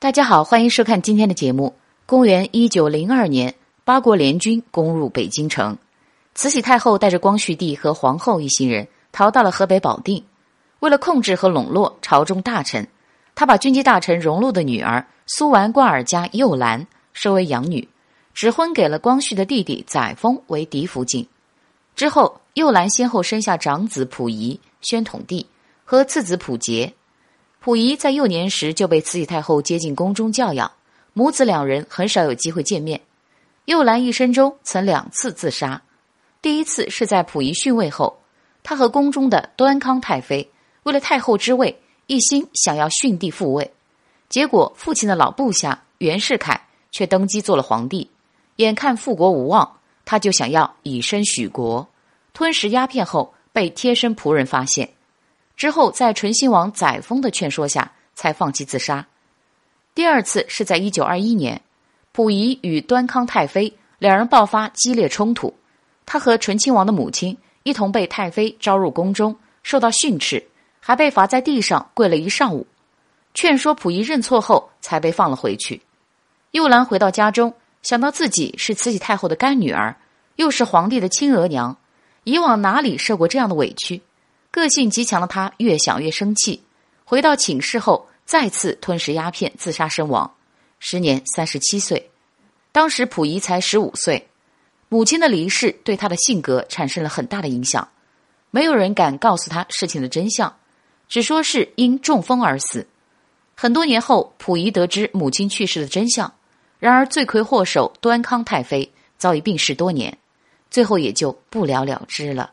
大家好，欢迎收看今天的节目。公元一九零二年，八国联军攻入北京城，慈禧太后带着光绪帝和皇后一行人逃到了河北保定。为了控制和笼络朝中大臣，他把军机大臣荣禄的女儿苏完瓜尔家幼兰收为养女，指婚给了光绪的弟弟载沣为嫡福晋。之后，幼兰先后生下长子溥仪宣统帝和次子溥杰。溥仪在幼年时就被慈禧太后接进宫中教养，母子两人很少有机会见面。幼兰一生中曾两次自杀，第一次是在溥仪逊位后，他和宫中的端康太妃为了太后之位，一心想要逊帝复位，结果父亲的老部下袁世凯却登基做了皇帝，眼看复国无望，他就想要以身许国，吞食鸦片后被贴身仆人发现。之后，在醇亲王载沣的劝说下，才放弃自杀。第二次是在一九二一年，溥仪与端康太妃两人爆发激烈冲突，他和醇亲王的母亲一同被太妃招入宫中，受到训斥，还被罚在地上跪了一上午。劝说溥仪认错后，才被放了回去。幼兰回到家中，想到自己是慈禧太后的干女儿，又是皇帝的亲额娘，以往哪里受过这样的委屈？个性极强的他越想越生气，回到寝室后再次吞食鸦片自杀身亡，时年三十七岁。当时溥仪才十五岁，母亲的离世对他的性格产生了很大的影响。没有人敢告诉他事情的真相，只说是因中风而死。很多年后，溥仪得知母亲去世的真相，然而罪魁祸首端康太妃早已病逝多年，最后也就不了了之了。